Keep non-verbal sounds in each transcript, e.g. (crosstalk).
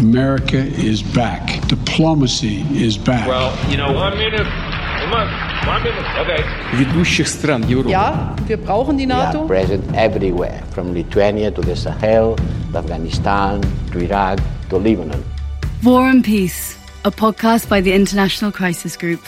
America is back. Diplomacy is back. Well, you know, one minute. One minute. Okay. ведущих стран Европы. Ja, wir brauchen die We are NATO. present everywhere, from Lithuania to the Sahel, to Afghanistan, to Iraq, to Lebanon. War and Peace, a podcast by the International Crisis Group.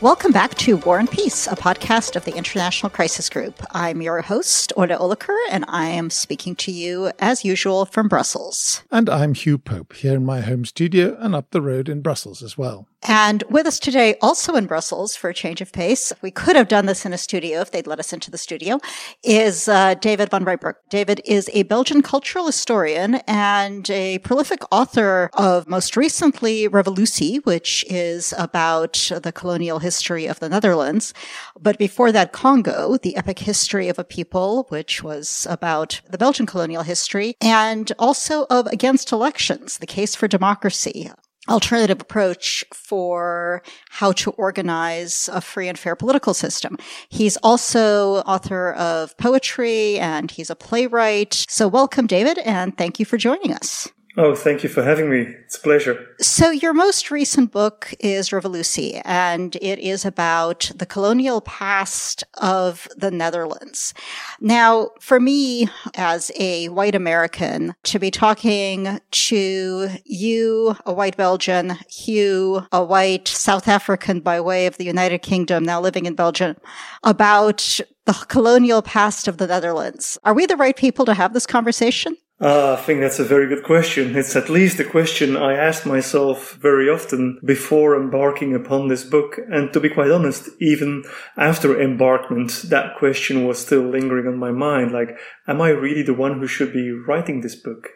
Welcome back to War and Peace, a podcast of the International Crisis Group. I'm your host, Olga Oliker, and I am speaking to you, as usual, from Brussels. And I'm Hugh Pope, here in my home studio and up the road in Brussels as well. And with us today, also in Brussels for a change of pace, we could have done this in a studio if they'd let us into the studio, is uh, David van Reybrouck. David is a Belgian cultural historian and a prolific author of most recently Revolusi, which is about the colonial history of the Netherlands. But before that, Congo, the epic history of a people, which was about the Belgian colonial history, and also of Against Elections, the case for democracy alternative approach for how to organize a free and fair political system. He's also author of poetry and he's a playwright. So welcome, David, and thank you for joining us. Oh, thank you for having me. It's a pleasure. So your most recent book is Revolusi, and it is about the colonial past of the Netherlands. Now, for me, as a white American, to be talking to you, a white Belgian, Hugh, a white South African by way of the United Kingdom, now living in Belgium, about the colonial past of the Netherlands. Are we the right people to have this conversation? Uh, I think that's a very good question. It's at least a question I asked myself very often before embarking upon this book. And to be quite honest, even after embarkment, that question was still lingering on my mind. Like, am I really the one who should be writing this book?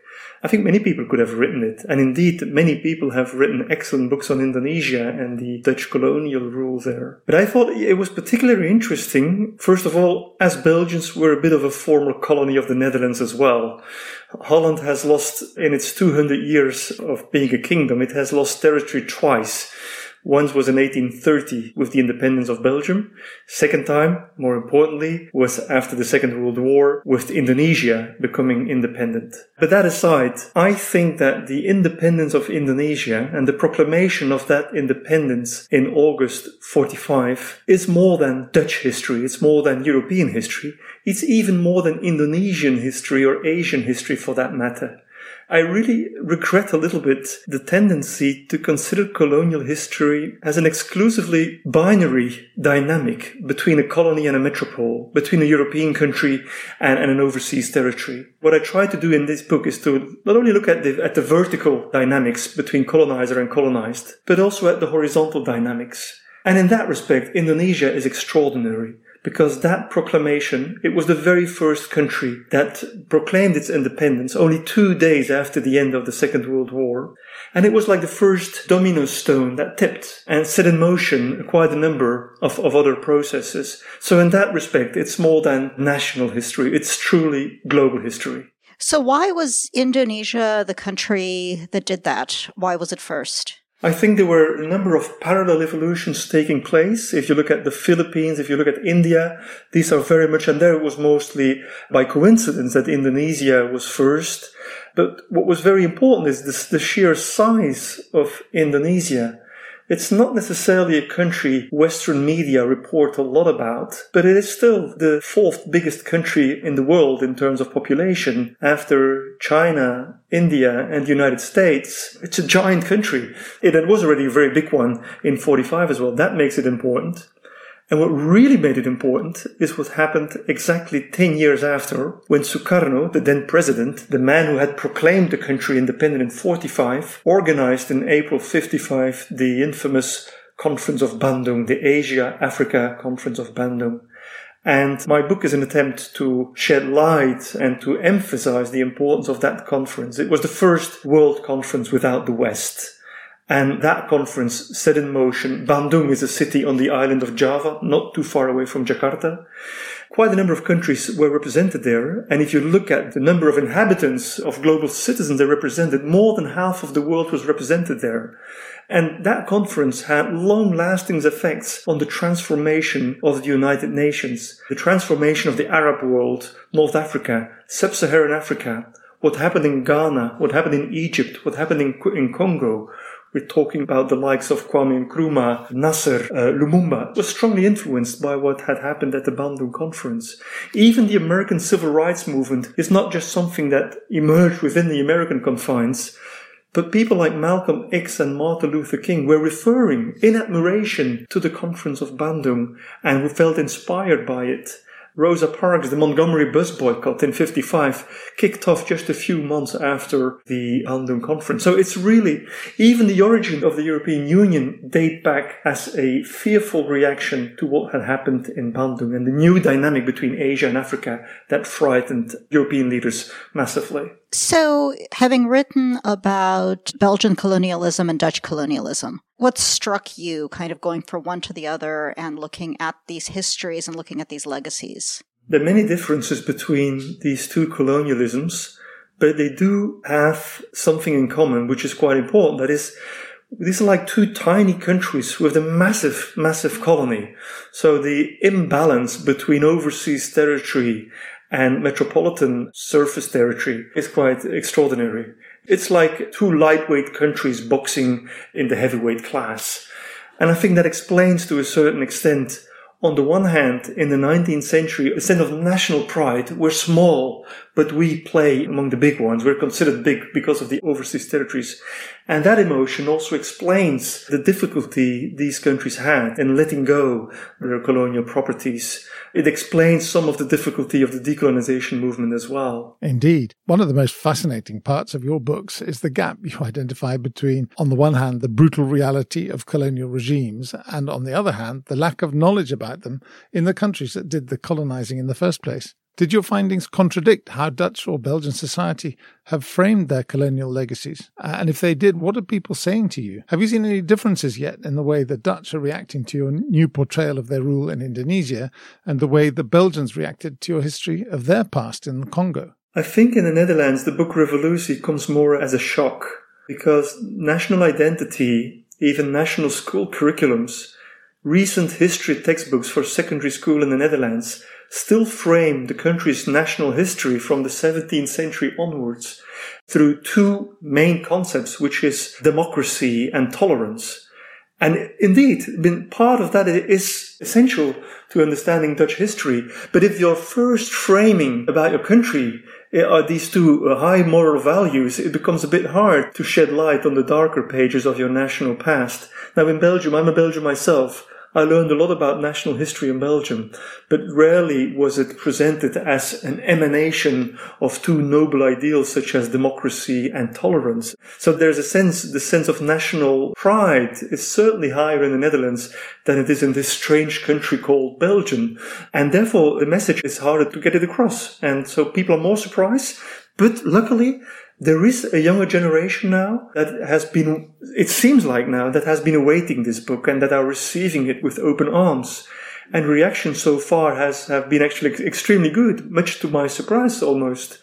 I think many people could have written it. And indeed, many people have written excellent books on Indonesia and the Dutch colonial rule there. But I thought it was particularly interesting. First of all, as Belgians, we're a bit of a former colony of the Netherlands as well. Holland has lost in its 200 years of being a kingdom, it has lost territory twice. Once was in 1830 with the independence of Belgium. Second time, more importantly, was after the Second World War with Indonesia becoming independent. But that aside, I think that the independence of Indonesia and the proclamation of that independence in August 45 is more than Dutch history. It's more than European history. It's even more than Indonesian history or Asian history for that matter. I really regret a little bit the tendency to consider colonial history as an exclusively binary dynamic between a colony and a metropole, between a European country and, and, an overseas territory. What I try to do in this book is to not only look at the, at the vertical dynamics between colonizer and colonized, but also at the horizontal dynamics. And in that respect, Indonesia is extraordinary because that proclamation, it was the very first country that proclaimed its independence only two days after the end of the Second World War. And it was like the first domino stone that tipped and set in motion quite a number of, of other processes. So in that respect, it's more than national history. It's truly global history. So why was Indonesia the country that did that? Why was it first? I think there were a number of parallel evolutions taking place. If you look at the Philippines, if you look at India, these are very much, and there it was mostly by coincidence that Indonesia was first. But what was very important is this, the sheer size of Indonesia. It's not necessarily a country Western media report a lot about, but it is still the fourth biggest country in the world in terms of population after China, India, and the United States. It's a giant country. It, was already a very big one in 45 as well. That makes it important. And what really made it important is what happened exactly 10 years after when Sukarno, the then president, the man who had proclaimed the country independent in 45, organized in April 55 the infamous Conference of Bandung, the Asia Africa Conference of Bandung. And my book is an attempt to shed light and to emphasize the importance of that conference. It was the first world conference without the West. And that conference set in motion. Bandung is a city on the island of Java, not too far away from Jakarta. Quite a number of countries were represented there. And if you look at the number of inhabitants, of global citizens they represented, more than half of the world was represented there. And that conference had long lasting effects on the transformation of the United Nations, the transformation of the Arab world, North Africa, Sub-Saharan Africa, what happened in Ghana, what happened in Egypt, what happened in, in Congo, we're talking about the likes of Kwame Nkrumah, Nasser, uh, Lumumba, was strongly influenced by what had happened at the Bandung conference. Even the American civil rights movement is not just something that emerged within the American confines, but people like Malcolm X and Martin Luther King were referring in admiration to the conference of Bandung and who felt inspired by it. Rosa Parks, the Montgomery bus boycott in 55, kicked off just a few months after the Bandung conference. So it's really, even the origin of the European Union date back as a fearful reaction to what had happened in Bandung and the new dynamic between Asia and Africa that frightened European leaders massively. So, having written about Belgian colonialism and Dutch colonialism, what struck you kind of going from one to the other and looking at these histories and looking at these legacies? There are many differences between these two colonialisms, but they do have something in common, which is quite important. That is, these are like two tiny countries with a massive, massive colony. So the imbalance between overseas territory and metropolitan surface territory is quite extraordinary. It's like two lightweight countries boxing in the heavyweight class. And I think that explains to a certain extent on the one hand, in the 19th century, a sense of national pride. We're small, but we play among the big ones. We're considered big because of the overseas territories. And that emotion also explains the difficulty these countries had in letting go their colonial properties. It explains some of the difficulty of the decolonization movement as well. Indeed. One of the most fascinating parts of your books is the gap you identify between, on the one hand, the brutal reality of colonial regimes, and on the other hand, the lack of knowledge about them in the countries that did the colonizing in the first place. Did your findings contradict how Dutch or Belgian society have framed their colonial legacies? Uh, and if they did, what are people saying to you? Have you seen any differences yet in the way the Dutch are reacting to your new portrayal of their rule in Indonesia and the way the Belgians reacted to your history of their past in Congo? I think in the Netherlands, the book Revolusi comes more as a shock because national identity, even national school curriculums, recent history textbooks for secondary school in the Netherlands still frame the country's national history from the 17th century onwards through two main concepts, which is democracy and tolerance. And indeed, part of that is essential to understanding Dutch history. But if your first framing about your country eh, are these two uh, high moral values, it becomes a bit hard to shed light on the darker pages of your national past. Now in Belgium, I'm a Belgian myself. I learned a lot about national history in Belgium, but rarely was it presented as an emanation of two noble ideals such as democracy and tolerance. So there's a sense, the sense of national pride is certainly higher in the Netherlands than it is in this strange country called Belgium. And therefore the message is harder to get it across. And so people are more surprised. But luckily, there is a younger generation now that has been, it seems like now, that has been awaiting this book and that are receiving it with open arms. And reaction so far has have been actually extremely good, much to my surprise almost.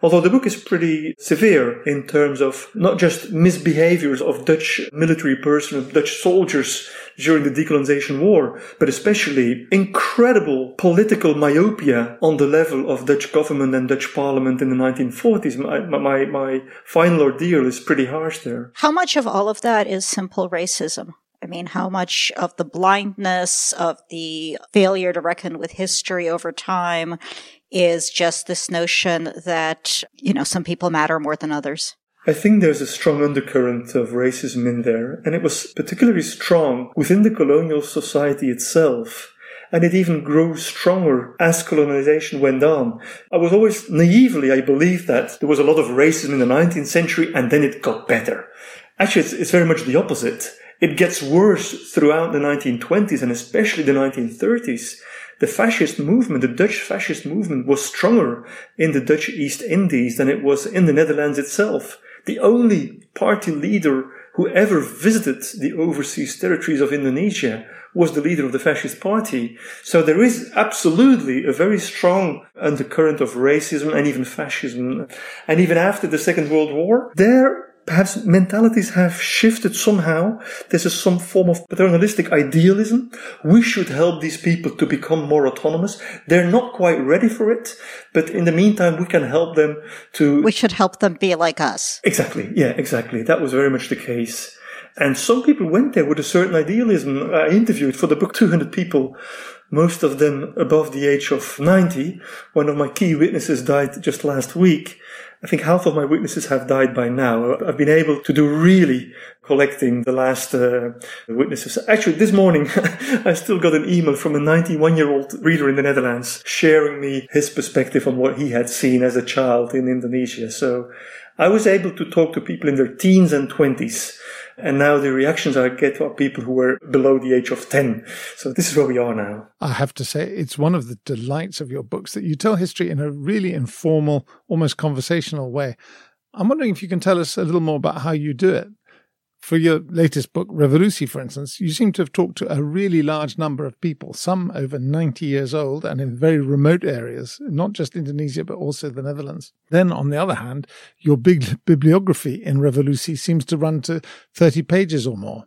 Although the book is pretty severe in terms of not just misbehaviors of Dutch military personnel, Dutch soldiers during the decolonization war, but especially incredible political myopia on the level of Dutch government and Dutch parliament in the 1940s. My, my, my final ordeal is pretty harsh there. How much of all of that is simple racism? I mean, how much of the blindness, of the failure to reckon with history over time is just this notion that, you know, some people matter more than others? I think there's a strong undercurrent of racism in there, and it was particularly strong within the colonial society itself. And it even grew stronger as colonization went on. I was always naively, I believed that there was a lot of racism in the 19th century and then it got better. Actually, it's, it's very much the opposite. It gets worse throughout the 1920s and especially the 1930s the fascist movement, the Dutch fascist movement was stronger in the Dutch East Indies than it was in the Netherlands itself. The only party leader who ever visited the overseas territories of Indonesia was the leader of the fascist party. So there is absolutely a very strong undercurrent of racism and even fascism. And even after the Second World War, there perhaps mentalities have shifted somehow. This is some form of paternalistic idealism. We should help these people to become more autonomous. They're not quite ready for it, but in the meantime, we can help them to. We should help them be like us. Exactly. Yeah, exactly. That was very much the case. And some people went there with a certain idealism. I interviewed for the book 200 people, most of them above the age of 90. One of my key witnesses died just last week. I think half of my witnesses have died by now. I've been able to do really collecting the last uh, witnesses. Actually, this morning, (laughs) I still got an email from a 91 year old reader in the Netherlands sharing me his perspective on what he had seen as a child in Indonesia. So I was able to talk to people in their teens and 20s and now the reactions I get are people who were below the age of 10. So this is where we are now. I have to say, it's one of the delights of your books that you tell history in a really informal, almost conversational way. I'm wondering if you can tell us a little more about how you do it. For your latest book, Revolusi, for instance, you seem to have talked to a really large number of people, some over 90 years old and in very remote areas, not just Indonesia, but also the Netherlands. Then, on the other hand, your big (laughs) bibliography in Revolusi seems to run to 30 pages or more.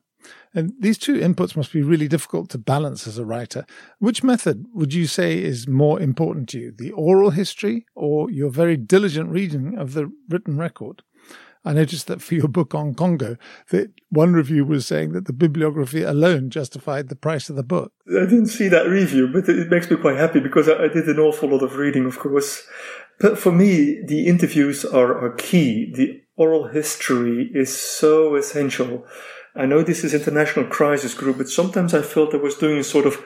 And these two inputs must be really difficult to balance as a writer. Which method would you say is more important to you, the oral history or your very diligent reading of the written record? I noticed that for your book on Congo, that one review was saying that the bibliography alone justified the price of the book. I didn't see that review, but it makes me quite happy because I did an awful lot of reading, of course. But for me, the interviews are, are key. The oral history is so essential. I know this is International Crisis Group, but sometimes I felt I was doing a sort of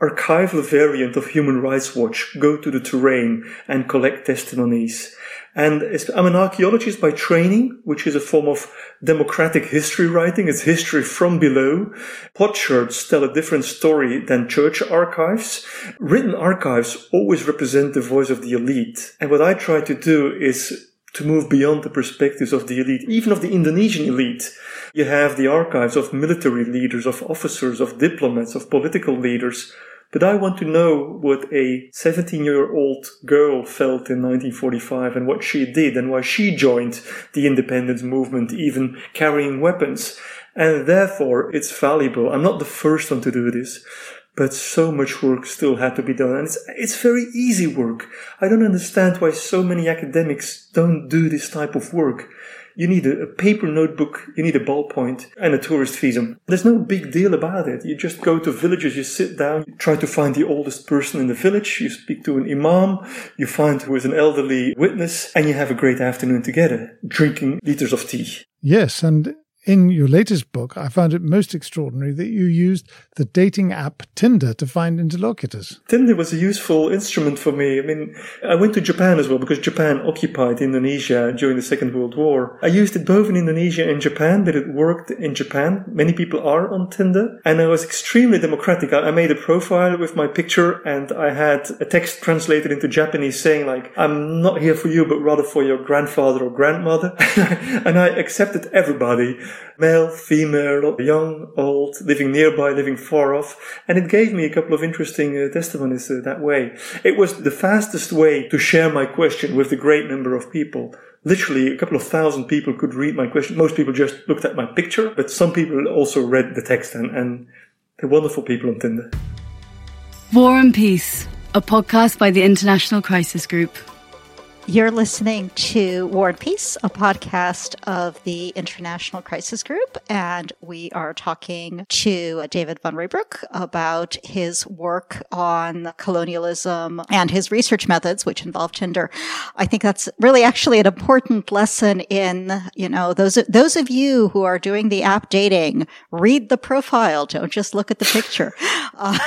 archival variant of Human Rights Watch, go to the terrain and collect testimonies. And I'm an archaeologist by training, which is a form of democratic history writing. It's history from below. Potsherds tell a different story than church archives. Written archives always represent the voice of the elite. And what I try to do is to move beyond the perspectives of the elite, even of the Indonesian elite. You have the archives of military leaders, of officers, of diplomats, of political leaders but I want to know what a 17 year old girl felt in 1945 and what she did and why she joined the independence movement, even carrying weapons. And therefore, it's valuable. I'm not the first one to do this, but so much work still had to be done. And it's, it's very easy work. I don't understand why so many academics don't do this type of work. You need a, paper notebook, you need a ballpoint, and a tourist visa. There's no big deal about it. You just go to villages, you sit down, you try to find the oldest person in the village, you speak to an imam, you find who is an elderly witness, and you have a great afternoon together, drinking liters of tea. Yes, and in your latest book, I found it most extraordinary that you used the dating app Tinder to find interlocutors. Tinder was a useful instrument for me. I mean, I went to Japan as well because Japan occupied Indonesia during the Second World War. I used it both in Indonesia and Japan, but it worked in Japan. Many people are on Tinder. And I was extremely democratic. I made a profile with my picture and I had a text translated into Japanese saying like, I'm not here for you, but rather for your grandfather or grandmother. (laughs) and I accepted everybody male, female, young, old, living nearby, living far off. And it gave me a couple of interesting uh, testimonies uh, that way. It was the fastest way to share my question with a great number of people. Literally, a couple of thousand people could read my question. Most people just looked at my picture, but some people also read the text and, and they're wonderful people on Tinder. War and Peace, a podcast by the International Crisis Group. You're listening to War and Peace, a podcast of the International Crisis Group, and we are talking to David van Reybrouck about his work on colonialism and his research methods, which involve Tinder. I think that's really actually an important lesson in, you know, those, those of you who are doing the app dating, read the profile, don't just look at the picture. (laughs) Uh,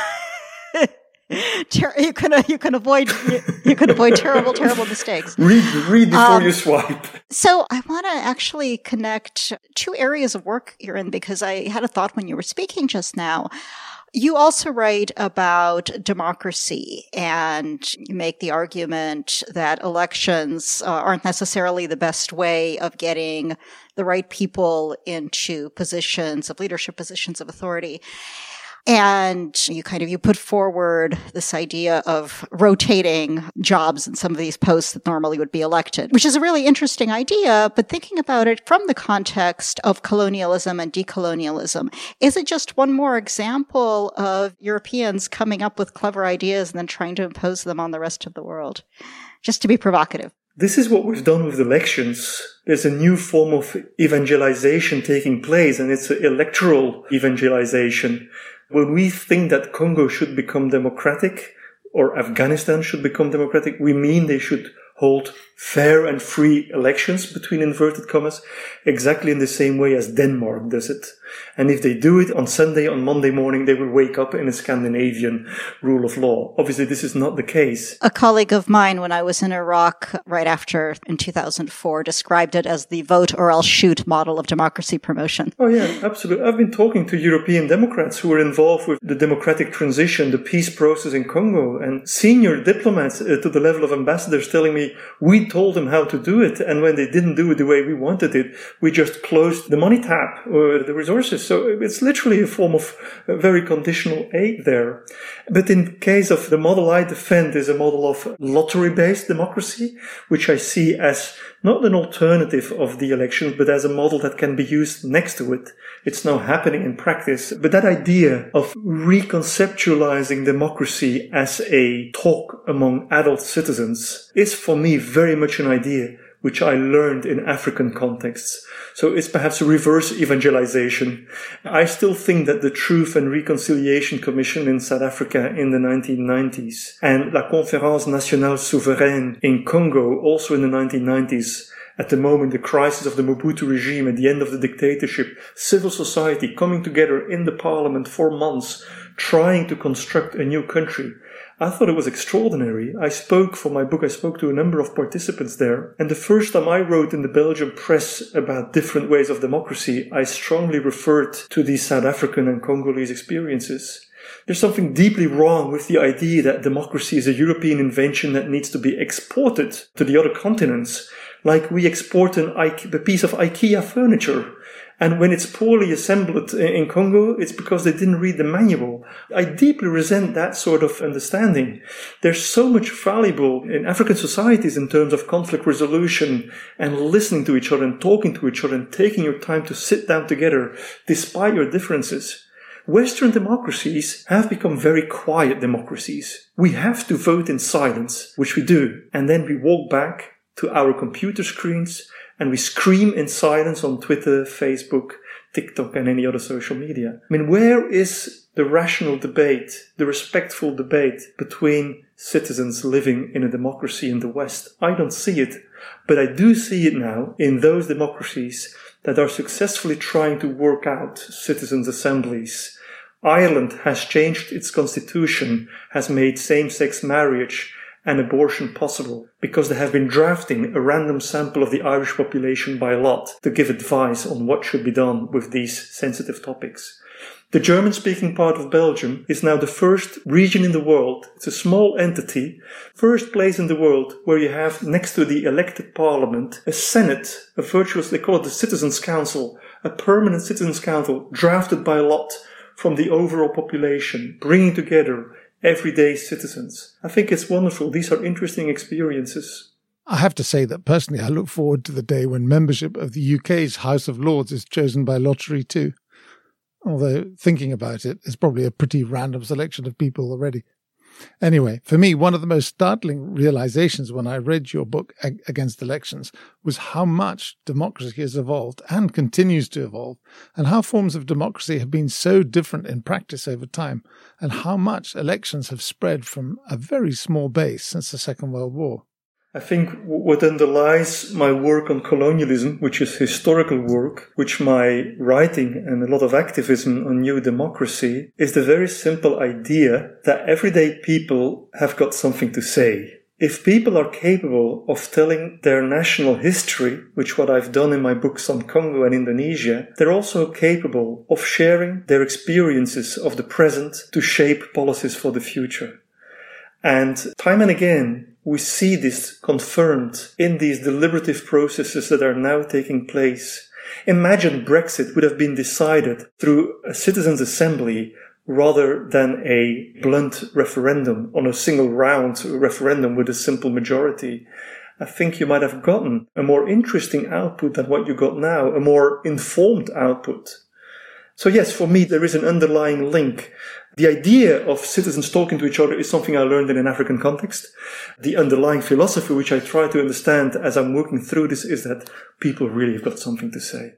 (laughs) ter- you can you can avoid you, you, can avoid terrible terrible mistakes. (laughs) Read read before um, you swipe. So I want to actually connect two areas of work you're in because I had a thought when you were speaking just now. You also write about democracy and you make the argument that elections uh, aren't necessarily the best way of getting the right people into positions of leadership, positions of authority. And you kind of, you put forward this idea of rotating jobs in some of these posts that normally would be elected, which is a really interesting idea. But thinking about it from the context of colonialism and decolonialism, is it just one more example of Europeans coming up with clever ideas and then trying to impose them on the rest of the world? Just to be provocative. This is what we've done with elections. There's a new form of evangelization taking place, and it's electoral evangelization. When we think that Congo should become democratic or Afghanistan should become democratic, we mean they should hold fair and free elections between inverted commas, exactly in the same way as Denmark does it. And if they do it on Sunday, on Monday morning, they will wake up in a Scandinavian rule of law. Obviously, this is not the case. A colleague of mine, when I was in Iraq right after in 2004, described it as the vote or I'll shoot model of democracy promotion. Oh, yeah, absolutely. I've been talking to European Democrats who were involved with the democratic transition, the peace process in Congo, and senior diplomats uh, to the level of ambassadors telling me we told them how to do it. And when they didn't do it the way we wanted it, we just closed the money tap or the resources. So it's literally a form of uh, very conditional aid there. But in case of the model I defend is a model of lottery based democracy, which I see as not an alternative of the elections, but as a model that can be used next to it. It's now happening in practice. But that idea of reconceptualizing democracy as a talk among adult citizens is for me very much an idea which I learned in African contexts. So it's perhaps a reverse evangelization. I still think that the Truth and Reconciliation Commission in South Africa in the 1990s and La Conférence Nationale Souveraine in Congo also in the 1990s at the moment, the crisis of the Mobutu regime, at the end of the dictatorship, civil society coming together in the parliament for months, trying to construct a new country. I thought it was extraordinary. I spoke for my book, I spoke to a number of participants there. And the first time I wrote in the Belgian press about different ways of democracy, I strongly referred to these South African and Congolese experiences. There's something deeply wrong with the idea that democracy is a European invention that needs to be exported to the other continents, like we export an, piece of IKEA furniture. And when it's poorly assembled in Congo, it's because they didn't read the manual. I deeply resent that sort of understanding. There's so much valuable in African societies in terms of conflict resolution and listening to each other and talking to each other and taking your time to sit down together despite your differences. Western democracies have become very quiet democracies. We have to vote in silence, which we do, and then we walk back to our computer screens and we scream in silence on Twitter, Facebook, TikTok, and any other social media. I mean, where is the rational debate, the respectful debate between citizens living in a democracy in the West? I don't see it, but I do see it now in those democracies that are successfully trying to work out citizens' assemblies. Ireland has changed its constitution, has made same-sex marriage and abortion possible because they have been drafting a random sample of the Irish population by lot to give advice on what should be done with these sensitive topics. The German speaking part of Belgium is now the first region in the world. It's a small entity, first place in the world where you have next to the elected parliament a senate, a virtuous, they call it the citizens council, a permanent citizens council drafted by lot from the overall population, bringing together everyday citizens. I think it's wonderful. These are interesting experiences. I have to say that personally, I look forward to the day when membership of the UK's House of Lords is chosen by lottery too. Although, thinking about it, it's probably a pretty random selection of people already. Anyway, for me, one of the most startling realizations when I read your book Against Elections was how much democracy has evolved and continues to evolve, and how forms of democracy have been so different in practice over time, and how much elections have spread from a very small base since the Second World War. I think what underlies my work on colonialism, which is historical work, which my writing and a lot of activism on new democracy is the very simple idea that everyday people have got something to say. If people are capable of telling their national history, which what I've done in my books on Congo and Indonesia, they're also capable of sharing their experiences of the present to shape policies for the future. And time and again, we see this confirmed in these deliberative processes that are now taking place. Imagine Brexit would have been decided through a citizens' assembly rather than a blunt referendum on a single round referendum with a simple majority, I think you might have gotten a more interesting output than what you got now, a more informed output. So yes, for me, there is an underlying link. The idea of citizens talking to each other is something I learned in an African context. The underlying philosophy, which I try to understand as I'm working through this, is that people really have got something to say.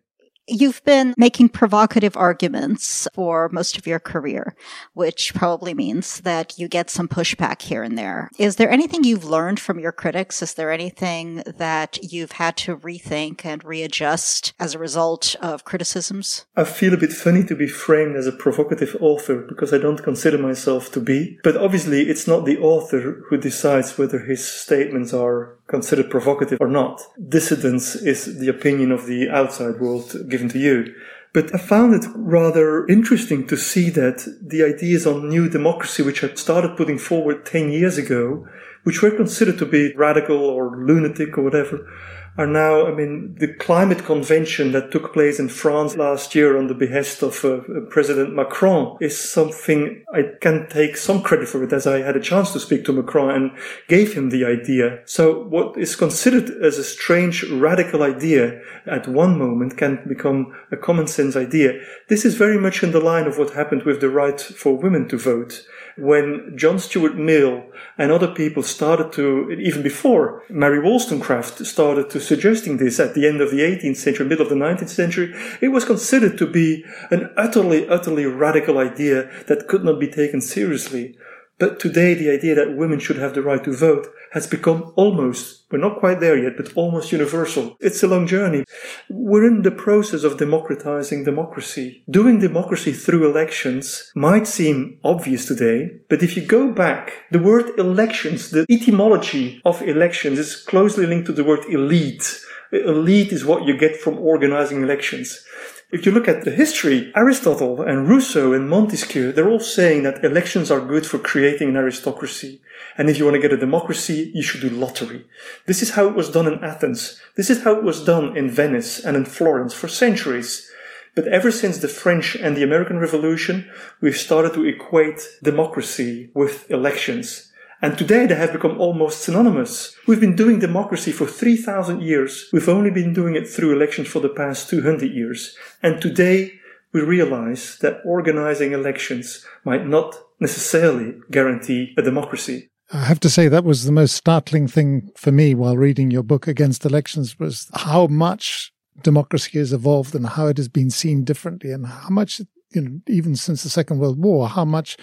You've been making provocative arguments for most of your career, which probably means that you get some pushback here and there. Is there anything you've learned from your critics? Is there anything that you've had to rethink and readjust as a result of criticisms? I feel a bit funny to be framed as a provocative author because I don't consider myself to be. But obviously, it's not the author who decides whether his statements are considered provocative or not. Dissidence is the opinion of the outside world given to you. But I found it rather interesting to see that the ideas on new democracy, which I started putting forward 10 years ago, which were considered to be radical or lunatic or whatever, are now, I mean, the climate convention that took place in France last year on the behest of uh, President Macron is something I can take some credit for it as I had a chance to speak to Macron and gave him the idea. So what is considered as a strange radical idea at one moment can become a common sense idea. This is very much in the line of what happened with the right for women to vote when John Stuart Mill and other people started to, even before Mary Wollstonecraft started to suggesting this at the end of the 18th century, middle of the 19th century, it was considered to be an utterly, utterly radical idea that could not be taken seriously. But today, the idea that women should have the right to vote has become almost, we're not quite there yet, but almost universal. It's a long journey. We're in the process of democratizing democracy. Doing democracy through elections might seem obvious today, but if you go back, the word elections, the etymology of elections is closely linked to the word elite. Elite is what you get from organizing elections. If you look at the history, Aristotle and Rousseau and Montesquieu, they're all saying that elections are good for creating an aristocracy. And if you want to get a democracy, you should do lottery. This is how it was done in Athens. This is how it was done in Venice and in Florence for centuries. But ever since the French and the American Revolution, we've started to equate democracy with elections. And today they have become almost synonymous. We've been doing democracy for 3,000 years. We've only been doing it through elections for the past 200 years. And today we realize that organizing elections might not necessarily guarantee a democracy. I have to say that was the most startling thing for me while reading your book against elections was how much democracy has evolved and how it has been seen differently and how much you know, even since the Second World War, how much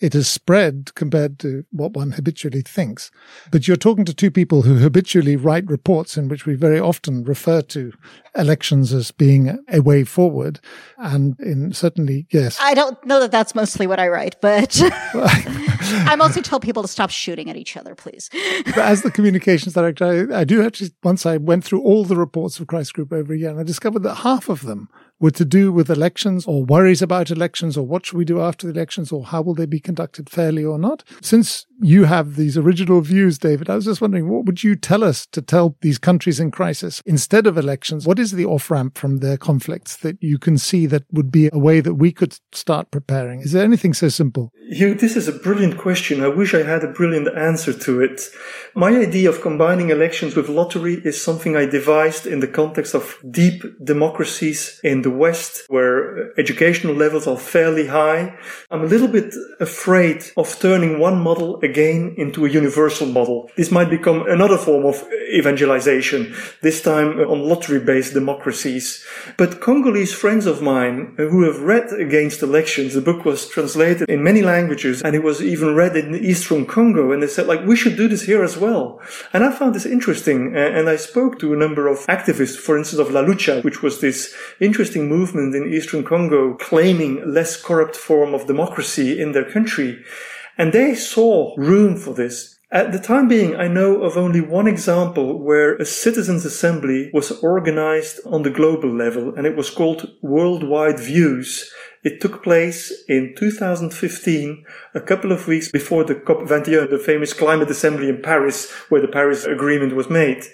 it has spread compared to what one habitually thinks. But you're talking to two people who habitually write reports in which we very often refer to elections as being a way forward. And in certainly, yes. I don't know that that's mostly what I write, but (laughs) (laughs) (laughs) I mostly tell people to stop shooting at each other, please. but as the communications director, I, I do actually, once I went through all the reports of Crisis Group over a year, and I discovered that half of them were to do with elections or worries about elections or what should we do after the elections or how will they be conducted fairly or not. Since you have these original views, David, I was just wondering, what would you tell us to tell these countries in crisis instead of elections? What is the off ramp from their conflicts that you can see that would be a way that we could start preparing? Is there anything so simple? Hugh, this is a brilliant question. I wish I had a brilliant answer to it. My idea of combining elections with lottery is something I devised in the context of deep democracies in the West where educational levels are fairly high. I'm a little bit afraid of turning one model again into a universal model. This might become another form of evangelization, this time on lottery based democracies. But Congolese friends of mine who have read Against Elections, the book was translated in many languages and it was even read in Eastern Congo and they said like, we should do this here as well. And I found this interesting and I spoke to a number of activists, for instance of La Lucha, which was this interesting movement in Eastern Congo claiming less corrupt form of democracy in their country. And they saw room for this. At the time being, I know of only one example where a citizens' assembly was organized on the global level and it was called Worldwide Views. It took place in 2015, a couple of weeks before the COP21, the famous climate assembly in Paris, where the Paris Agreement was made.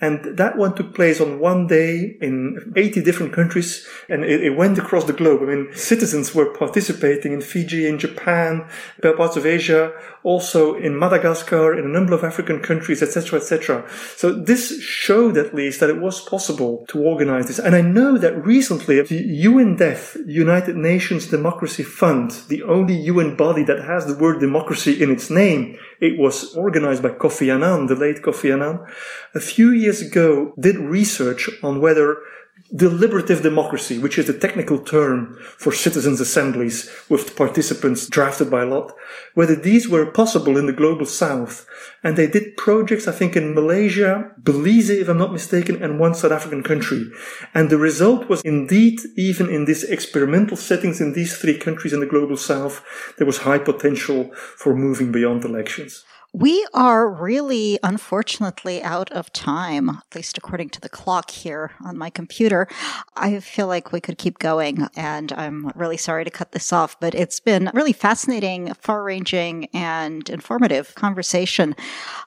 And that one took place on one day in 80 different countries and it, it, went across the globe. I mean, citizens were participating in Fiji, in Japan, parts of Asia, also in Madagascar, in a number of African countries, etc., etc. So this showed at least that it was possible to organize this. And I know that recently the UNDEF, United Nations Democracy Fund, the only UN body that has the word democracy in its name, it was organized by Kofi Annan, the late Kofi Annan, a few years ago did research on whether deliberative democracy, which is the technical term for citizens' assemblies with participants drafted by lot, whether these were possible in the global south. And they did projects, I think, in Malaysia, Belize, if I'm not mistaken, and one South African country. And the result was indeed, even in these experimental settings in these three countries in the global south, there was high potential for moving beyond elections. We are really, unfortunately, out of time, at least according to the clock here on my computer. I feel like we could keep going, and I'm really sorry to cut this off, but it's been really fascinating, far ranging, and informative conversation.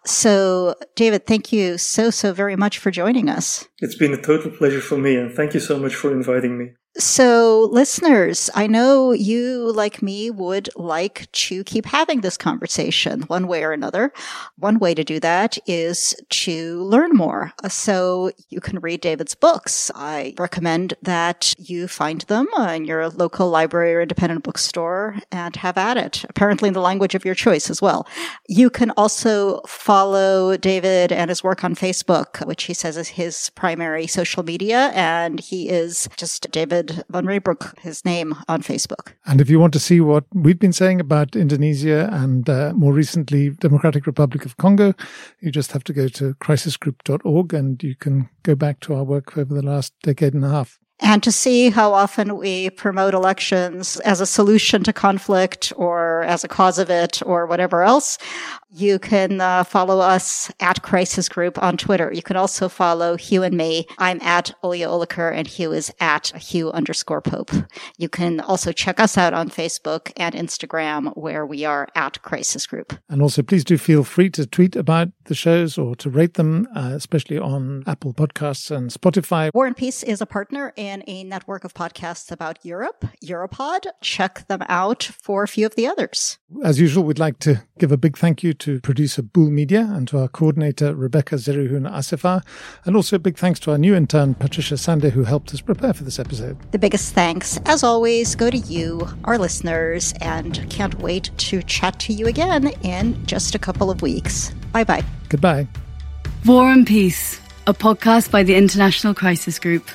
So, David, thank you so, so very much for joining us. It's been a total pleasure for me, and thank you so much for inviting me. So, listeners, I know you, like me, would like to keep having this conversation one way or another. One way to do that is to learn more. Uh, so, you can read David's books. I recommend that you find them in your local library or independent bookstore and have at it, apparently in the language of your choice as well. You can also follow David and his work on Facebook, which he says is his primary social media, and he is just David. David Van Reybrouck his name on Facebook. And if you want to see what we've been saying about Indonesia and uh, more recently Democratic Republic of Congo, you just have to go to crisisgroup.org and you can go back to our work over the last decade and a half and to see how often we promote elections as a solution to conflict or as a cause of it or whatever else, you can uh, follow us at Crisis Group on Twitter. You can also follow Hugh and me. I'm at Olya Oliker and Hugh is at Hugh underscore Pope. You can also check us out on Facebook and Instagram where we are at Crisis Group. And also please do feel free to tweet about the shows or to rate them, uh, especially on Apple Podcasts and Spotify. War and Peace is a partner in a network of podcasts about Europe, Europod. Check them out for a few of the others. As usual, we'd like to give a big thank you to producer Bull Media and to our coordinator Rebecca Zerihun Asifar, and also a big thanks to our new intern Patricia Sande who helped us prepare for this episode. The biggest thanks, as always, go to you, our listeners, and can't wait to chat to you again in just a couple of weeks. Bye bye. Goodbye. War and Peace, a podcast by the International Crisis Group.